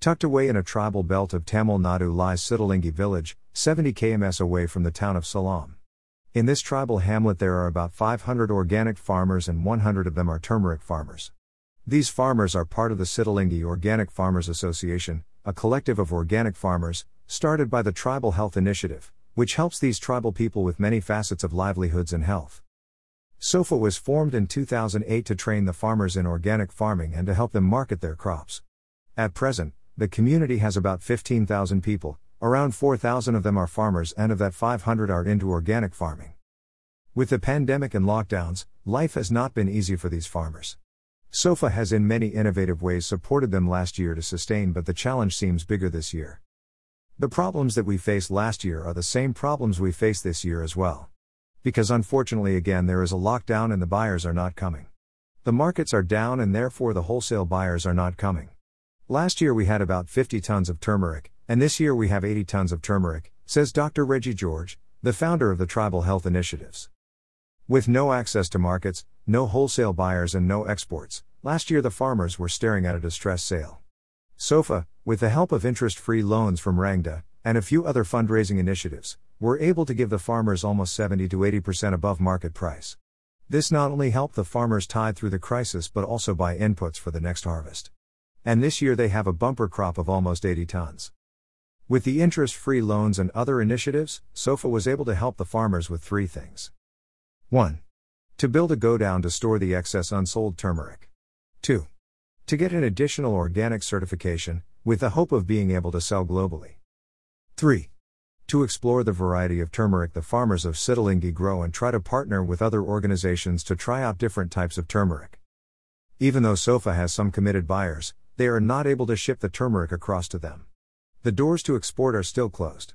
Tucked away in a tribal belt of Tamil Nadu lies Sittilingi village, 70 kms away from the town of Salem. In this tribal hamlet, there are about 500 organic farmers and 100 of them are turmeric farmers. These farmers are part of the Sittilingi Organic Farmers Association, a collective of organic farmers, started by the Tribal Health Initiative, which helps these tribal people with many facets of livelihoods and health. SOFA was formed in 2008 to train the farmers in organic farming and to help them market their crops. At present, the community has about 15,000 people, around 4,000 of them are farmers, and of that, 500 are into organic farming. With the pandemic and lockdowns, life has not been easy for these farmers. SOFA has in many innovative ways supported them last year to sustain, but the challenge seems bigger this year. The problems that we faced last year are the same problems we face this year as well. Because unfortunately, again, there is a lockdown and the buyers are not coming. The markets are down and therefore the wholesale buyers are not coming. Last year we had about 50 tons of turmeric, and this year we have 80 tons of turmeric, says Dr. Regi George, the founder of the Tribal Health Initiatives. With no access to markets, no wholesale buyers, and no exports, last year the farmers were staring at a distress sale. SOFA, with the help of interest free loans from Rang De, and a few other fundraising initiatives, were able to give the farmers almost 70 to 80% above market price. This not only helped the farmers tide through the crisis but also buy inputs for the next harvest. And this year they have a bumper crop of almost 80 tons. With the interest free loans and other initiatives, SOFA was able to help the farmers with three things 1. To build a godown to store the excess unsold turmeric. 2. To get an additional organic certification, with the hope of being able to sell globally. 3. To explore the variety of turmeric the farmers of Sittilingi grow and try to partner with other organizations to try out different types of turmeric. Even though SOFA has some committed buyers, they are not able to ship the turmeric across to them. The doors to export are still closed.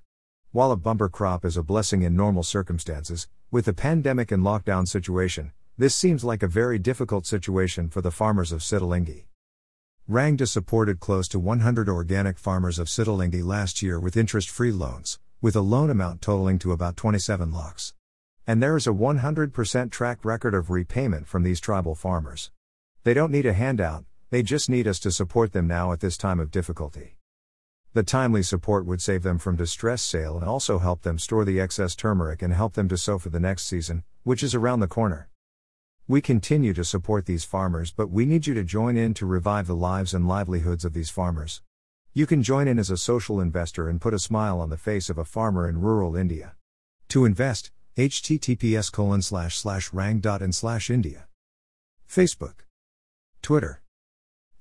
While a bumper crop is a blessing in normal circumstances, with the pandemic and lockdown situation, this seems like a very difficult situation for the farmers of Sittilingi. Rangda supported close to 100 organic farmers of Sittilingi last year with interest free loans, with a loan amount totaling to about 27 lakhs. And there is a 100% track record of repayment from these tribal farmers. They don't need a handout, they just need us to support them now at this time of difficulty. The timely support would save them from distress sale and also help them store the excess turmeric and help them to sow for the next season, which is around the corner. We continue to support these farmers, but we need you to join in to revive the lives and livelihoods of these farmers. You can join in as a social investor and put a smile on the face of a farmer in rural India. To invest, https colon slash slash rang.in slash India. Facebook. Twitter.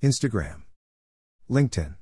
Instagram. LinkedIn.